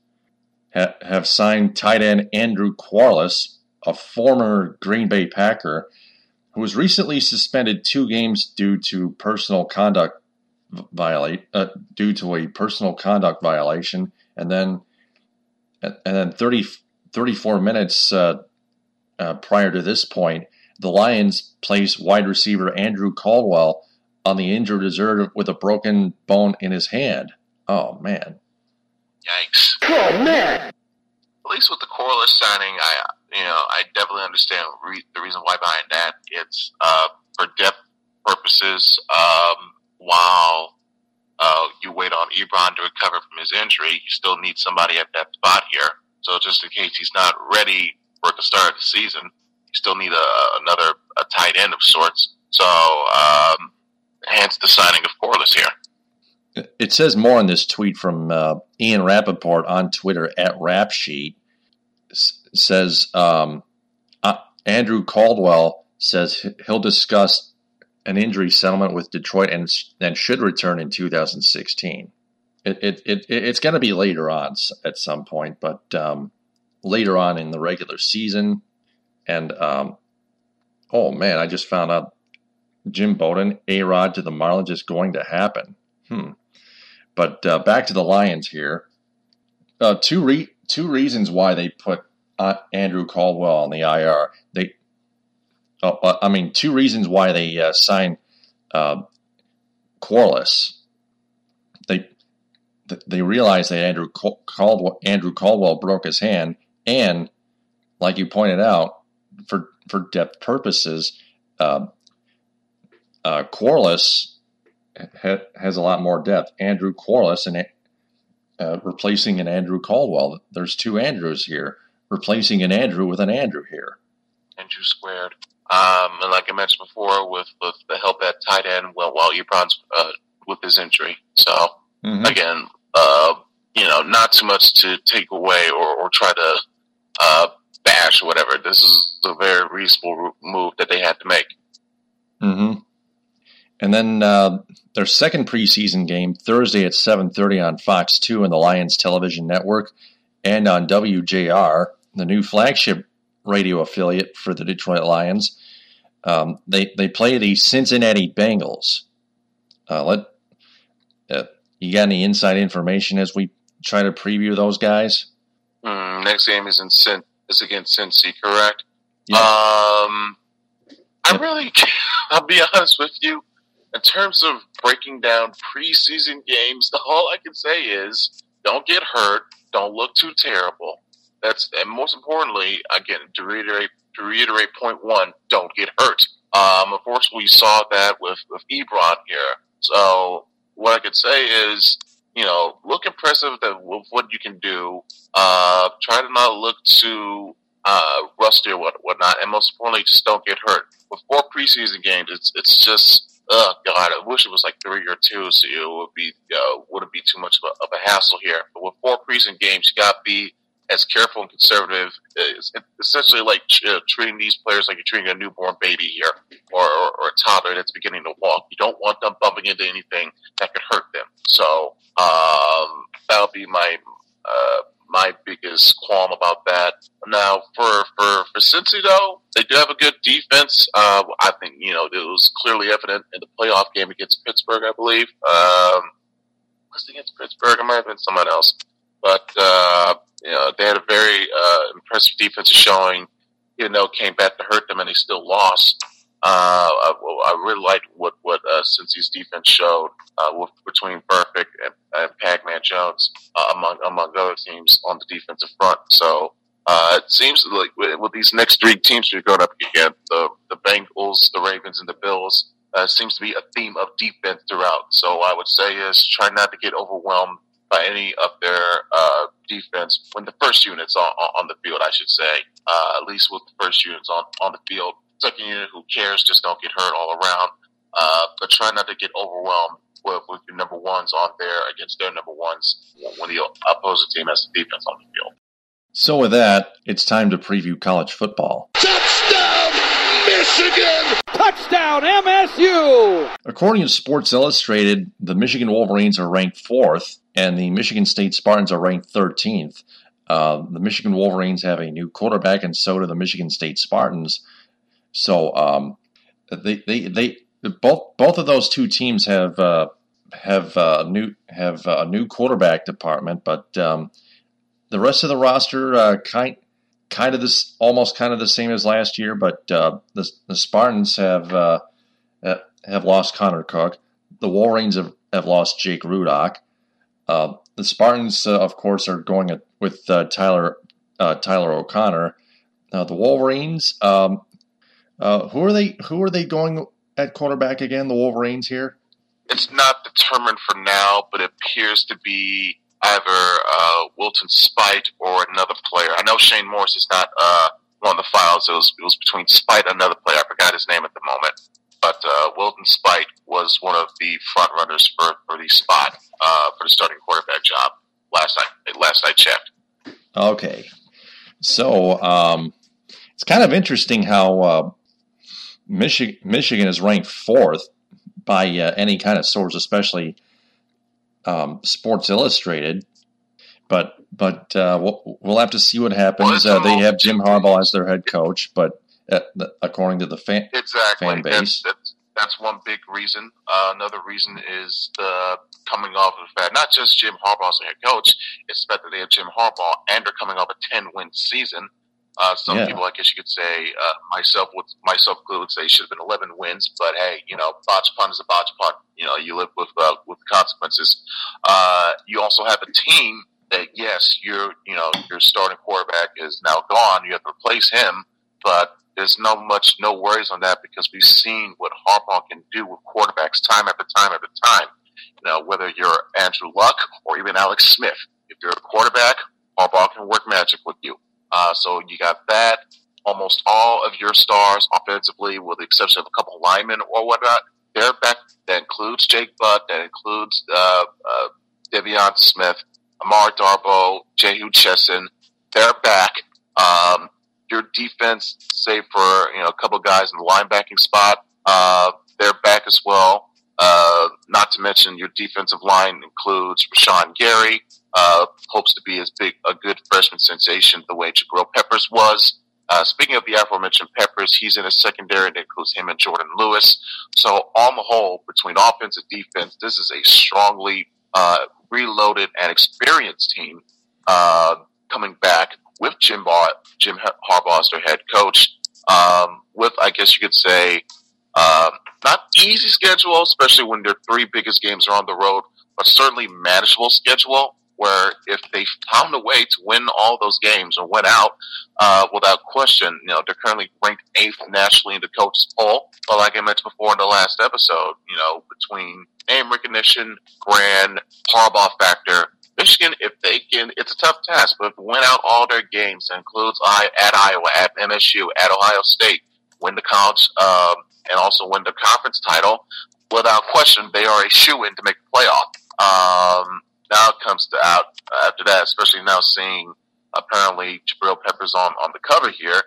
ha- have signed tight end Andrew Quarless, a former Green Bay Packer, who was recently suspended two games due to personal conduct violate uh, due to a personal conduct violation, and then and then 30, 34 minutes uh, uh, prior to this point, the Lions placed wide receiver Andrew Caldwell on the injured reserve with a broken bone in his hand. Oh man. Yikes. Oh man. At least with the Quarless signing, I you know, I definitely understand re- the reason why behind that. It's uh, for depth purposes. Um, while uh, you wait on Ebron to recover from his injury, you still need somebody at that spot here. So just in case he's not ready for the start of the season, you still need a, another a tight end of sorts. So um, hence the signing of Quarless here. It says more in this tweet from uh, Ian Rapoport on Twitter at Rapsheet. S- says um, uh, Andrew Caldwell says he'll discuss an injury settlement with Detroit and then should return in 2016. It, it, it it's going to be later on at some point, but um, later on in the regular season. And um, oh man, I just found out Jim Bowden, A Rod to the Marlins is going to happen. Hmm. But uh, back to the Lions here. Uh, two re- two reasons why they put uh, Andrew Caldwell on the IR. They, oh, uh, I mean, two reasons why they uh, signed uh, Quarless. They they realized that Andrew Caldwell Andrew Caldwell broke his hand, and like you pointed out, for for depth purposes, uh, uh, Quarless ha- has a lot more depth. Andrew Quarless and uh, replacing an Andrew Caldwell. There's two Andrews here, replacing an Andrew with an Andrew here. Andrew squared. Um, and like I mentioned before, with, with the help at tight end, well, while Ebron's uh, with his injury. So mm-hmm. again, uh, you know, not too much to take away or, or try to uh, bash or whatever. This is a very reasonable move that they had to make. Mm-hmm. And then uh, their second preseason game Thursday at 7:30 on Fox 2 and the Lions Television Network, and on WJR, the new flagship radio affiliate for the Detroit Lions. Um, they they play the Cincinnati Bengals. Uh, let uh, you got any inside information as we try to preview those guys? Mm, next game is in Cin- is against Cincy, correct? Yeah. Um, I really, I'll be honest with you in terms of breaking down preseason games, the all I can say is don't get hurt, don't look too terrible. That's and most importantly, again, to reiterate to reiterate point one, don't get hurt. Um, of course, we saw that with with Ebron here. So what I could say is, you know, look impressive that with what you can do. Uh, try to not look too uh, rusty or what whatnot, and most importantly, just don't get hurt. With four preseason games, it's it's just oh god, I wish it was like three or two, so it would be uh, wouldn't be too much of a, of a hassle here. But with four preseason games, you got to be as careful and conservative. It's essentially like uh, treating these players like you're treating a newborn baby here, or, or, or, a toddler that's beginning to walk. You don't want them bumping into anything that could hurt them. So um, that'll be my uh, my biggest qualm about that. Now, for for for Cincy though, they do have a good defense. Uh, I think you know it was clearly evident in the playoff game against Pittsburgh, I believe. Um, was against Pittsburgh? It might have been someone else, but uh, you know they had a very uh, impressive defensive showing. Even though it came back to hurt them, and they still lost. Uh, I, I, really liked what what uh, Cincy's defense showed uh, with, between Burfict and, and Pac-Man Jones, uh, among among other teams on the defensive front. So uh, it seems like with, with, these next three teams you're going up against, the the Bengals, the Ravens, and the Bills, uh, seems to be a theme of defense throughout. So I would say is try not to get overwhelmed by any of their uh, defense when the first unit's on, on the field. I should say, uh, at least with the first units on on the field. Second unit, who cares? Just don't get hurt all around. Uh, but try not to get overwhelmed with, with your number ones on there against their number ones when the opposing team has the defense on the field. So, with that, it's time to preview college football. Touchdown, Michigan! Touchdown, MSU! According to Sports Illustrated, the Michigan Wolverines are ranked fourth, and the Michigan State Spartans are ranked 13th. Uh, the Michigan Wolverines have a new quarterback, and so do the Michigan State Spartans. So, um, they, they, they, both both of those two teams have uh, have uh, new have a new quarterback department, but um, the rest of the roster uh, kind kind of this almost kind of the same as last year. But uh, the the Spartans have uh, have lost Connor Cook. The Wolverines have, have lost Jake Rudock. Uh, the Spartans, of course, are going with Tyler Tyler O'Connor. uh, the Wolverines. Um, uh, who are they? Who are they going at quarterback again? The Wolverines here. It's not determined for now, but it appears to be either uh, Wilton Speight or another player. I know Shane Morris is not uh, of the files. It was it was between Speight and another player. I forgot his name at the moment, but uh, Wilton Speight was one of the front runners for for the spot uh, for the starting quarterback job last night. Last I checked. Okay, so um, it's kind of interesting how uh, Michigan Michigan is ranked fourth by uh, any kind of source, especially um, Sports Illustrated. But but uh, we'll, we'll have to see what happens. Uh, they have Jim Harbaugh as their head coach, but uh, according to the fan exactly fan base, that's, that's, that's one big reason. Uh, another reason is the coming off of the fact not just Jim Harbaugh as a head coach, it's the fact that they have Jim Harbaugh and they're coming off a ten win season. Uh, some yeah. people, I guess you could say, uh, myself would myself would say should have been 11 wins, but hey, you know, botch punt is a botch punt. You know, you live with uh, with consequences. Uh, you also have a team that yes, your you know your starting quarterback is now gone. You have to replace him, but there's no much no worries on that because we've seen what Harbaugh can do with quarterbacks time after time after time. You know, whether you're Andrew Luck or even Alex Smith, if you're a quarterback, Harbaugh can work magic with you. Uh, so you got that. Almost all of your stars offensively, with the exception of a couple of linemen or whatnot, they're back. That includes Jake Butt. That includes uh, uh, De'Veon Smith, Amar Darboh, Jehu Chesson. They're back. Um, your defense, save for you know a couple guys in the linebacking spot, uh, they're back as well. Uh, not to mention your defensive line includes Rashan Gary, uh, hopes to be as big a good freshman sensation the way Jabril Peppers was. Uh, speaking of the aforementioned Peppers, he's in a secondary that includes him and Jourdan Lewis. So on the whole, between offense and defense, this is a strongly uh, reloaded and experienced team uh, coming back with Jim, Bar- Jim Harbaugh as their head coach. Um, with, I guess you could say, um, not easy schedule, especially when their three biggest games are on the road, but certainly manageable schedule where if they found a way to win all those games or win out, uh, without question, you know, they're currently ranked eighth nationally in the coaches poll. But like I mentioned before in the last episode, you know, between name recognition, brand, Harbaugh factor, Michigan, if they can, it's a tough task, but win out all their games, includes I at Iowa, at MSU, at Ohio State, win the college, um, and also win the conference title, without question, they are a shoe in to make the playoff. Um, now it comes to out after that, especially now seeing apparently Jabril Peppers on, on the cover here,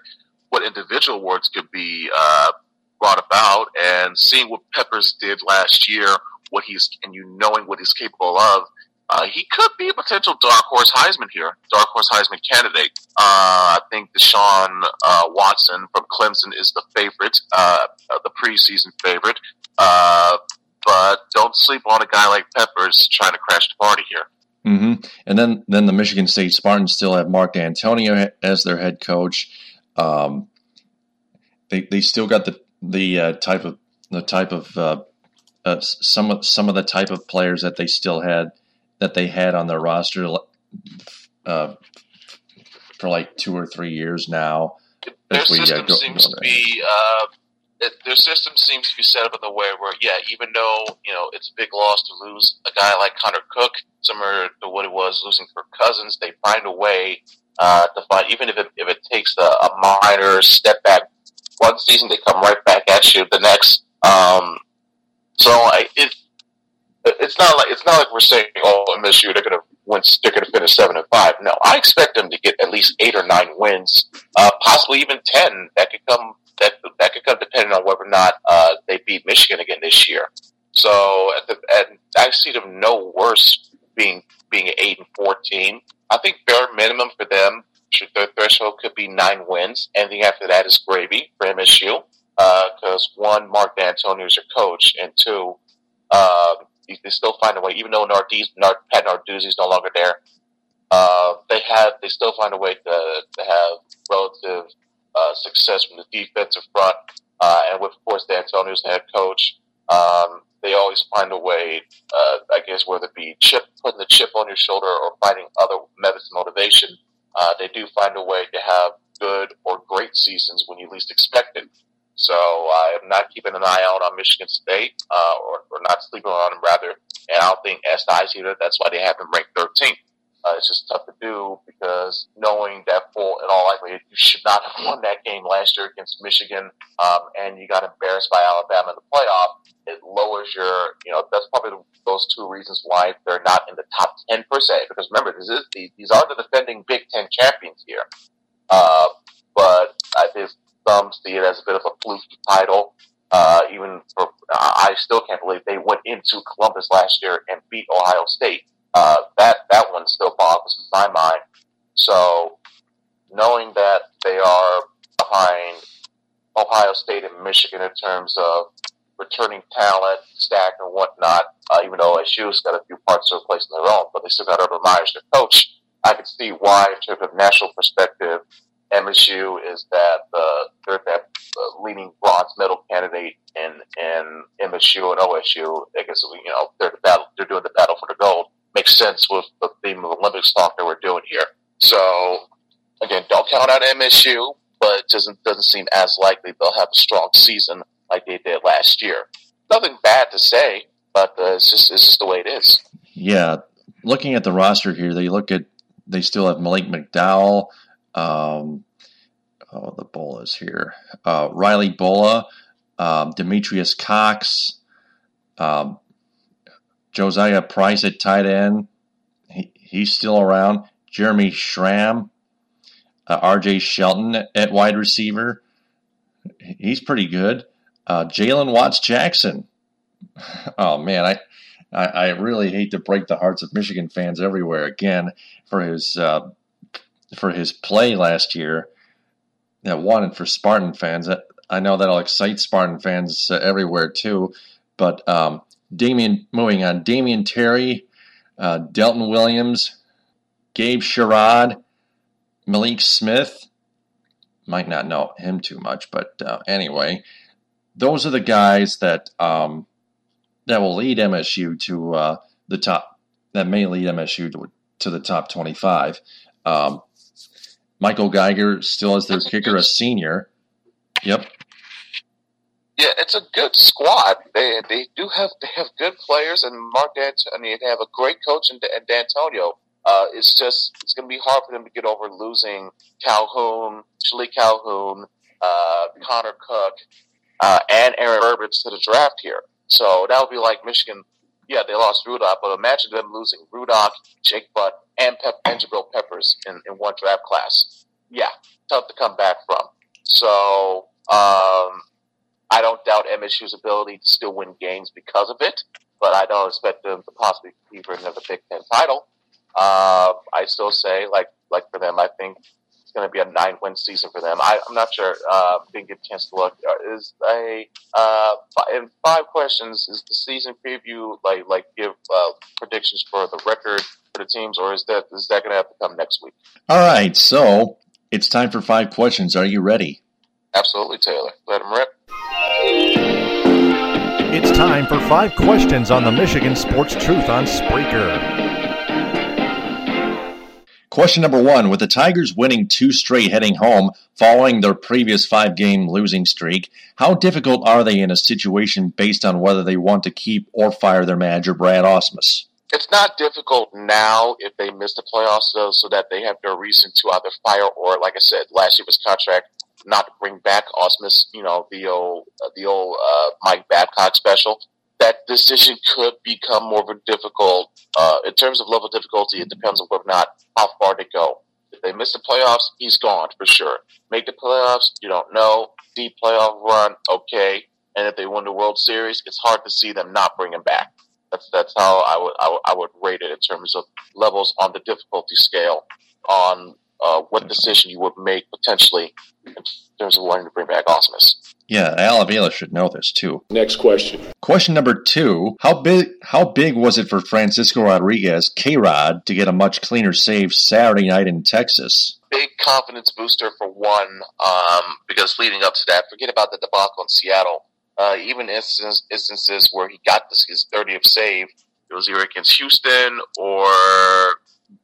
what individual awards could be uh, brought about, and seeing what Peppers did last year, what he's and you knowing what he's capable of, uh, he could be a potential dark horse Heisman here, dark horse Heisman candidate. Uh, I think Deshaun uh, Watson from Clemson is the favorite, uh, the preseason favorite. Uh, but don't sleep on a guy like Peppers trying to crash the party here. Mm-hmm. And then, then the Michigan State Spartans still have Mark Dantonio as their head coach. Um, they they still got the the uh, type of the type of uh, uh, some of some of the type of players that they still had that they had on their roster uh, for like two or three years now. Their we, uh, system go, seems to be uh, it, their system seems to be set up in the way where, yeah, even though you know it's a big loss to lose a guy like Connor Cook, similar to what it was losing for Cousins, they find a way uh, to find, even if it, if it takes a, a minor step back one season, they come right back at you the next. Um, so I, it it's not like it's not like we're saying, oh, MSU they're going to win, they're to finish seven and five. No, I expect them to get at least eight or nine wins, uh, possibly even ten. That could come that that could come depending on whether or not uh, they beat Michigan again this year. So, the, and I see them no worse being being eight and fourteen. I think bare minimum for them, their threshold could be nine wins. Anything after that is gravy for MSU. Because uh, one, Mark Dantonio is your coach, and two, uh, they still find a way. Even though Nardiz, Nard, Pat Narduzzi is no longer there, uh, they have they still find a way to, to have relative uh, success from the defensive front, uh, and with of course the head coach, um, they always find a way. Uh, I guess whether it be chip putting the chip on your shoulder or finding other methods of motivation, uh, they do find a way to have good or great seasons when you least expect it. So I am not keeping an eye out on Michigan State, uh, or, or not sleeping on them rather. And I don't think SI's either. That's why they have them ranked 13th. Uh, it's just tough to do because knowing that full, in all likelihood, you should not have won that game last year against Michigan, um, and you got embarrassed by Alabama in the playoff. It lowers your, you know, that's probably those two reasons why they're not in the top ten per se. Because remember, this is these are the defending Big Ten champions here. Uh, but I think some see it as a bit of a fluke title. Uh, even for, I still can't believe they went into Columbus last year and beat Ohio State uh, that that one still boggles my mind. So knowing that they are behind Ohio State and Michigan in terms of returning talent, stack, and whatnot, uh, even though OSU's got a few parts to replace in their own, but they still got Urban Meyer's their coach. I can see why, in terms of national perspective, MSU is that uh, they're that uh, leading bronze medal candidate in in MSU and OSU. I guess you know they're the battle. They're doing the battle for the gold makes sense with the theme of Olympics talk that we're doing here. So again, don't count out MSU, but it doesn't doesn't seem as likely they'll have a strong season like they did last year. Nothing bad to say, but uh, it's just it's just the way it is. Yeah, looking at the roster here, they look at they still have Malik McDowell. Um, oh, the Bulloughs here. Uh, Riley Bullough, um, Demetrius Cox, um, Josiah Price at tight end. He, he's still around. Jeremy Schramm. Uh, RJ Shelton at wide receiver. He's pretty good. Uh, Jalen Watts Jackson. Oh, man. I, I, I, really hate to break the hearts of Michigan fans everywhere again for his, uh, for his play last year. That wanted for Spartan fans. I know that'll excite Spartan fans uh, everywhere too. But um, Damian, moving on, Damion Terry, uh, Delton Williams, Gabe Sherrod, Malik Smith. Might not know him too much, but uh, anyway, those are the guys that um, that will lead MSU to uh, the top. That may lead MSU to, to the top twenty-five. Um, Michael Geiger still is their kicker, a senior. Yep, yeah, it's a good squad. They they do have they have good players, and Mark Dantonio. They have a great coach and, Dantonio. Uh, it's just it's going to be hard for them to get over losing Calhoun, Shilique Calhoun, uh, Connor Cook, uh, and Aaron Burbridge to the draft here. So that would be like Michigan. Yeah, they lost Rudock, but imagine them losing Rudock, Jake Butt, and, Pep- Jabril Peppers in, in one draft class. Yeah, tough to come back from. So um, I don't doubt MSU's ability to still win games because of it, but I don't expect them to possibly compete for another Big Ten title. Uh, I still say, like, like for them, I think it's going to be a nine-win season for them. I, am not sure. Uh, didn't get a chance to look. Uh, is a uh, in five questions? Is the season preview like like give uh, predictions for the record for the teams, or is that is that going to have to come next week? All right, so it's time for five questions. Are you ready? Absolutely, Taylor. Let them rip. It's time for five questions on the Michigan Sports Truth on Spreaker. Question number one With the Tigers winning two straight heading home following their previous five game losing streak, how difficult are they in a situation based on whether they want to keep or fire their manager, Brad Ausmus? It's not difficult now if they miss the playoffs, though, so that they have no reason to either fire or, like I said, last year was contract not to bring back Ausmus, you know, the old, uh, the old, uh, Mike Babcock special, that decision could become more of a difficult, uh, in terms of level difficulty, it depends on whether or not how far they go. If they miss the playoffs, he's gone for sure. Make the playoffs, you don't know. Deep playoff run, okay. And if they win the World Series, it's hard to see them not bring him back. That's that's how I would I would, I would rate it in terms of levels on the difficulty scale on uh, what decision you would make potentially in terms of wanting to bring back Ausmus. Yeah, Al Avila should know this too. Next question. Question number two: How big? How big was it for Francisco Rodriguez, K Rod, to get a much cleaner save Saturday night in Texas? Big confidence booster for one, um, because leading up to that, forget about the debacle in Seattle. Uh, even instances, instances where he got this, his 30th save, it was either against Houston or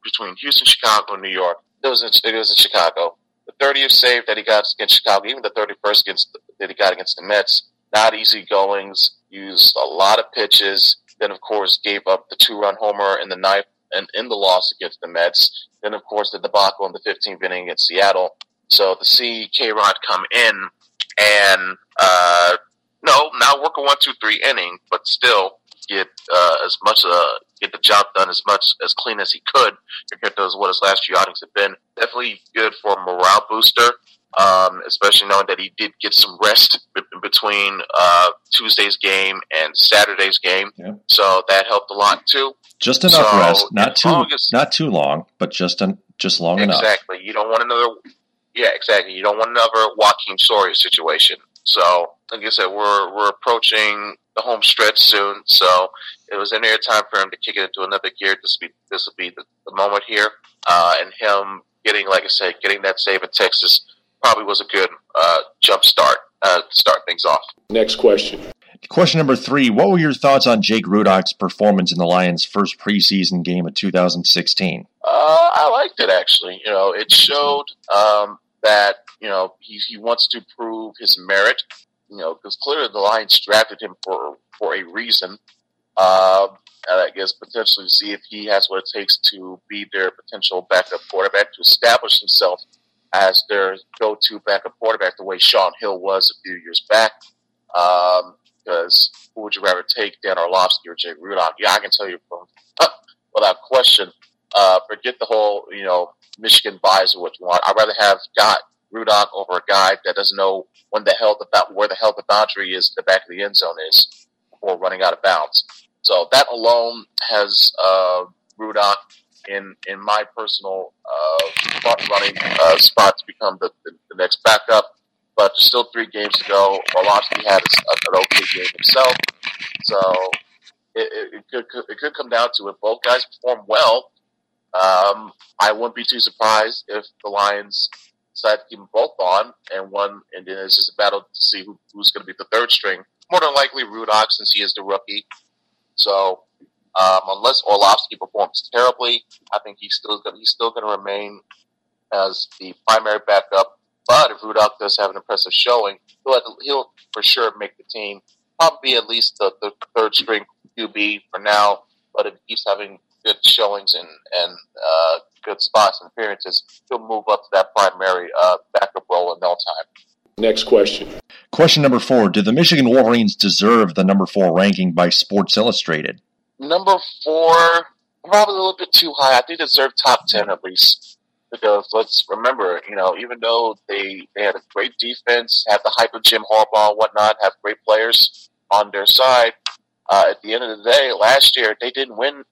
between Houston, Chicago, and New York. It was in, it was in Chicago. the 30th save that he got against Chicago, even the 31st against that he got against the Mets, not easy goings. Used a lot of pitches. Then, of course, gave up the two-run homer in the ninth and in the loss against the Mets. Then, of course, the debacle in the 15th inning against Seattle. So to see K Rod come in and uh, no, not work a one, two, three inning, but still get uh, as much uh, get the job done as much as clean as he could compared to what his last few outings have been. Definitely good for a morale booster, um, especially knowing that he did get some rest between uh, Tuesday's game and Saturday's game. Yeah. So that helped a lot too. Just enough so, rest, not too as, not too long, but just an, just long exactly. enough. Exactly. You don't want another. Yeah, exactly. You don't want another Joakim Soria situation. So, like I said, we're we're approaching the home stretch soon. So it was in there time for him to kick it into another gear. This will be this will be the, the moment here, uh, and him getting, like I said, getting that save in Texas probably was a good uh, jump start uh, to start things off. Next question. Question number three: What were your thoughts on Jake Rudock's performance in the Lions' first preseason game of 2016? Uh, I liked it actually. You know, it showed um, that you know he, he wants to prove his merit you know, because clearly the Lions drafted him for for a reason. Uh, I guess potentially see if he has what it takes to be their potential backup quarterback to establish himself as their go-to backup quarterback, the way Shaun Hill was a few years back. Because um, who would you rather take, Dan Orlovsky or Jay Rudock? Yeah, I can tell you from, without question. Uh, forget the whole, you know, Michigan bias or what you want. I'd rather have got Rudock over a guy that doesn't know when the hell the where the hell the boundary is, the back of the end zone is, before running out of bounds. So that alone has uh, Rudock in in my personal uh, running uh, spot to become the, the, the, next backup. But there's still three games to go. Orlovsky had a, an okay game himself, so it, it, it, could it could come down to if both guys perform well. Um, I wouldn't be too surprised if the Lions decide to keep them both on, and one, and then it's just a battle to see who, who's going to be the third string. More than likely, Rudock, since he is the rookie. So, um, unless Orlovsky performs terribly, I think he's still gonna, he's still going to remain as the primary backup. But if Rudock does have an impressive showing, he'll, to, he'll for sure make the team. Probably at least the, the third string QB for now. But if he keeps having good showings and and uh, good spots and appearances, he'll move up to that primary uh, backup role in no time. Next question. Question number four: Do the Michigan Wolverines deserve the number four ranking by Sports Illustrated? Number four, probably a little bit too high. I think they deserve top ten at least. Because let's remember, you know, even though they, they had a great defense, have the hype of Jim Harbaugh and whatnot, have great players on their side, uh, at the end of the day, last year they didn't win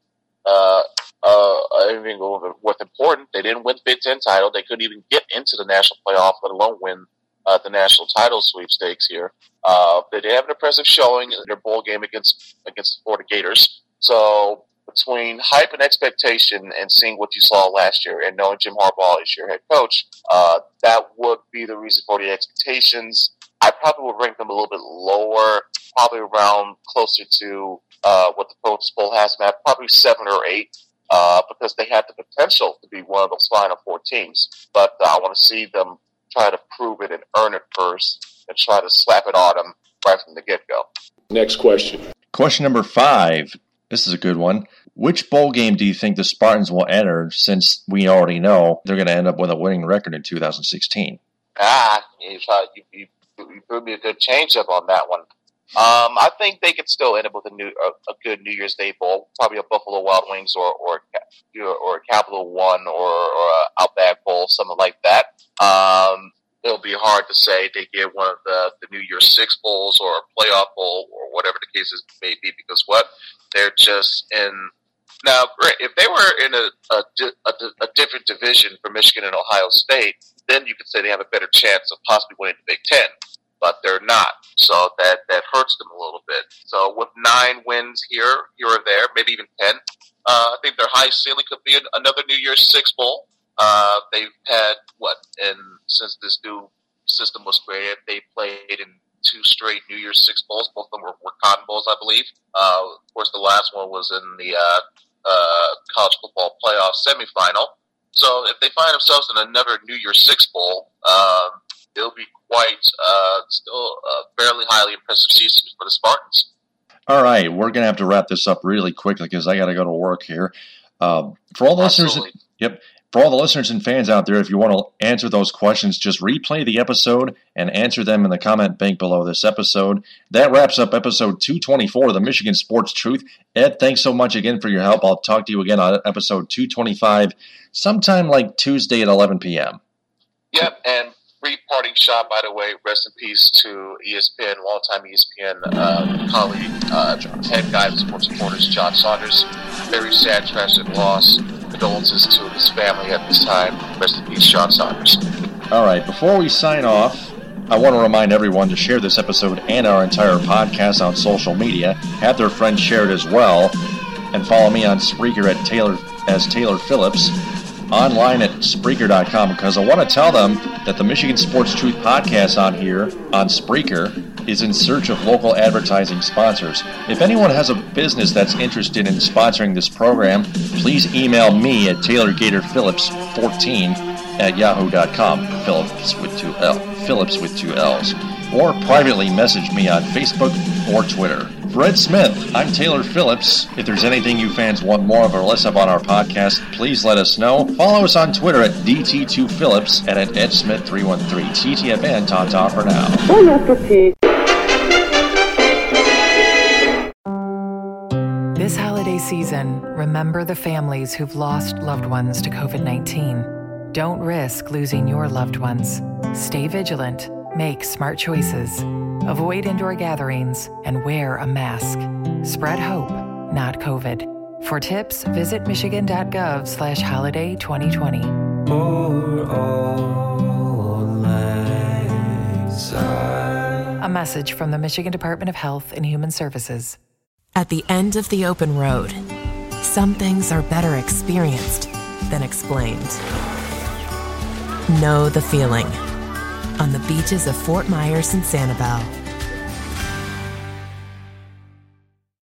uh, uh, anything worth important. They didn't win the Big Ten title. They couldn't even get into the national playoff, let alone win uh, the national title sweepstakes here. Uh, they did have an impressive showing in their bowl game against against the Florida Gators. So between hype and expectation and seeing what you saw last year and knowing Jim Harbaugh is your head coach, uh, that would be the reason for the expectations. I probably would rank them a little bit lower, probably around closer to uh, what the Coach Bowl has them at, probably seven or eight, uh, because they had the potential to be one of those Final Four teams. But uh, I want to see them try to prove it and earn it first, and try to slap it on them right from the get go. Next question. Question number five. This is a good one. Which bowl game do you think the Spartans will enter since we already know they're going to end up with a winning record in 2016? Ah, you, you, you threw me a good change up on that one. Um, I think they could still end up with a new, a, a, good New Year's Day bowl, probably a Buffalo Wild Wings or or or a Capital One or or a Outback Bowl, something like that. Um, it'll be hard to say they get one of the the New Year's Six bowls or a playoff bowl or whatever the case may be because what they're just in. Now, if they were in a, a, a, a different division for Michigan and Ohio State, then you could say they have a better chance of possibly winning the Big Ten but they're not. So that that hurts them a little bit. So with nine wins here, here or there, maybe even ten, uh, I think their high ceiling could be another New Year's Six bowl. Uh, they've had what, and since this new system was created, they played in two straight New Year's Six bowls. Both of them were, were Cotton Bowls, I believe. Uh, of course, the last one was in the uh, uh, college football playoff semifinal. So if they find themselves in another New Year's Six Bowl, uh, it'll be quite uh, still a fairly highly impressive season for the Spartans. All right, we're gonna have to wrap this up really quickly because I got to go to work here. Um, for all the listeners, yep. For all the listeners and fans out there, if you want to answer those questions, just replay the episode and answer them in the comment bank below this episode. That wraps up episode 224 of the Michigan Sports Truth. Ed, thanks so much again for your help. I'll talk to you again on episode 225 sometime like Tuesday at 11 p.m. Yep, and brief parting shot, by the way. Rest in peace to ESPN, longtime ESPN uh, colleague, uh, head guy of sports reporters, John Saunders. Very sad, tragic loss. Condolences to his family at this time. Rest in peace, John Saunders. All right, before we sign off, I want to remind everyone to share this episode and our entire podcast on social media. Have their friends share it as well, and follow me on Spreaker at Taylor as Taylor Phillips, online at Spreaker.com because I want to tell them that the Michigan Sports Truth podcast on here on Spreaker is in search of local advertising sponsors. If anyone has a business that's interested in sponsoring this program, please email me at TaylorGatorPhillips14 at yahoo.com. Phillips with two L. Phillips with two L's. Or privately message me on Facebook or Twitter. Fred Smith, I'm Taylor Phillips. If there's anything you fans want more of or less of on our podcast, please let us know. Follow us on Twitter at DT2Phillips and at EdSmith313. TTFN, ta-ta for now. This holiday season, remember the families who've lost loved ones to COVID 19. Don't risk losing your loved ones. Stay vigilant, make smart choices, avoid indoor gatherings, and wear a mask. Spread hope, not COVID. For tips, visit michigan.gov slash holiday 2020. A message from the Michigan Department of Health and Human Services. At the end of the open road, some things are better experienced than explained. Know the feeling. On the beaches of Fort Myers and Sanibel,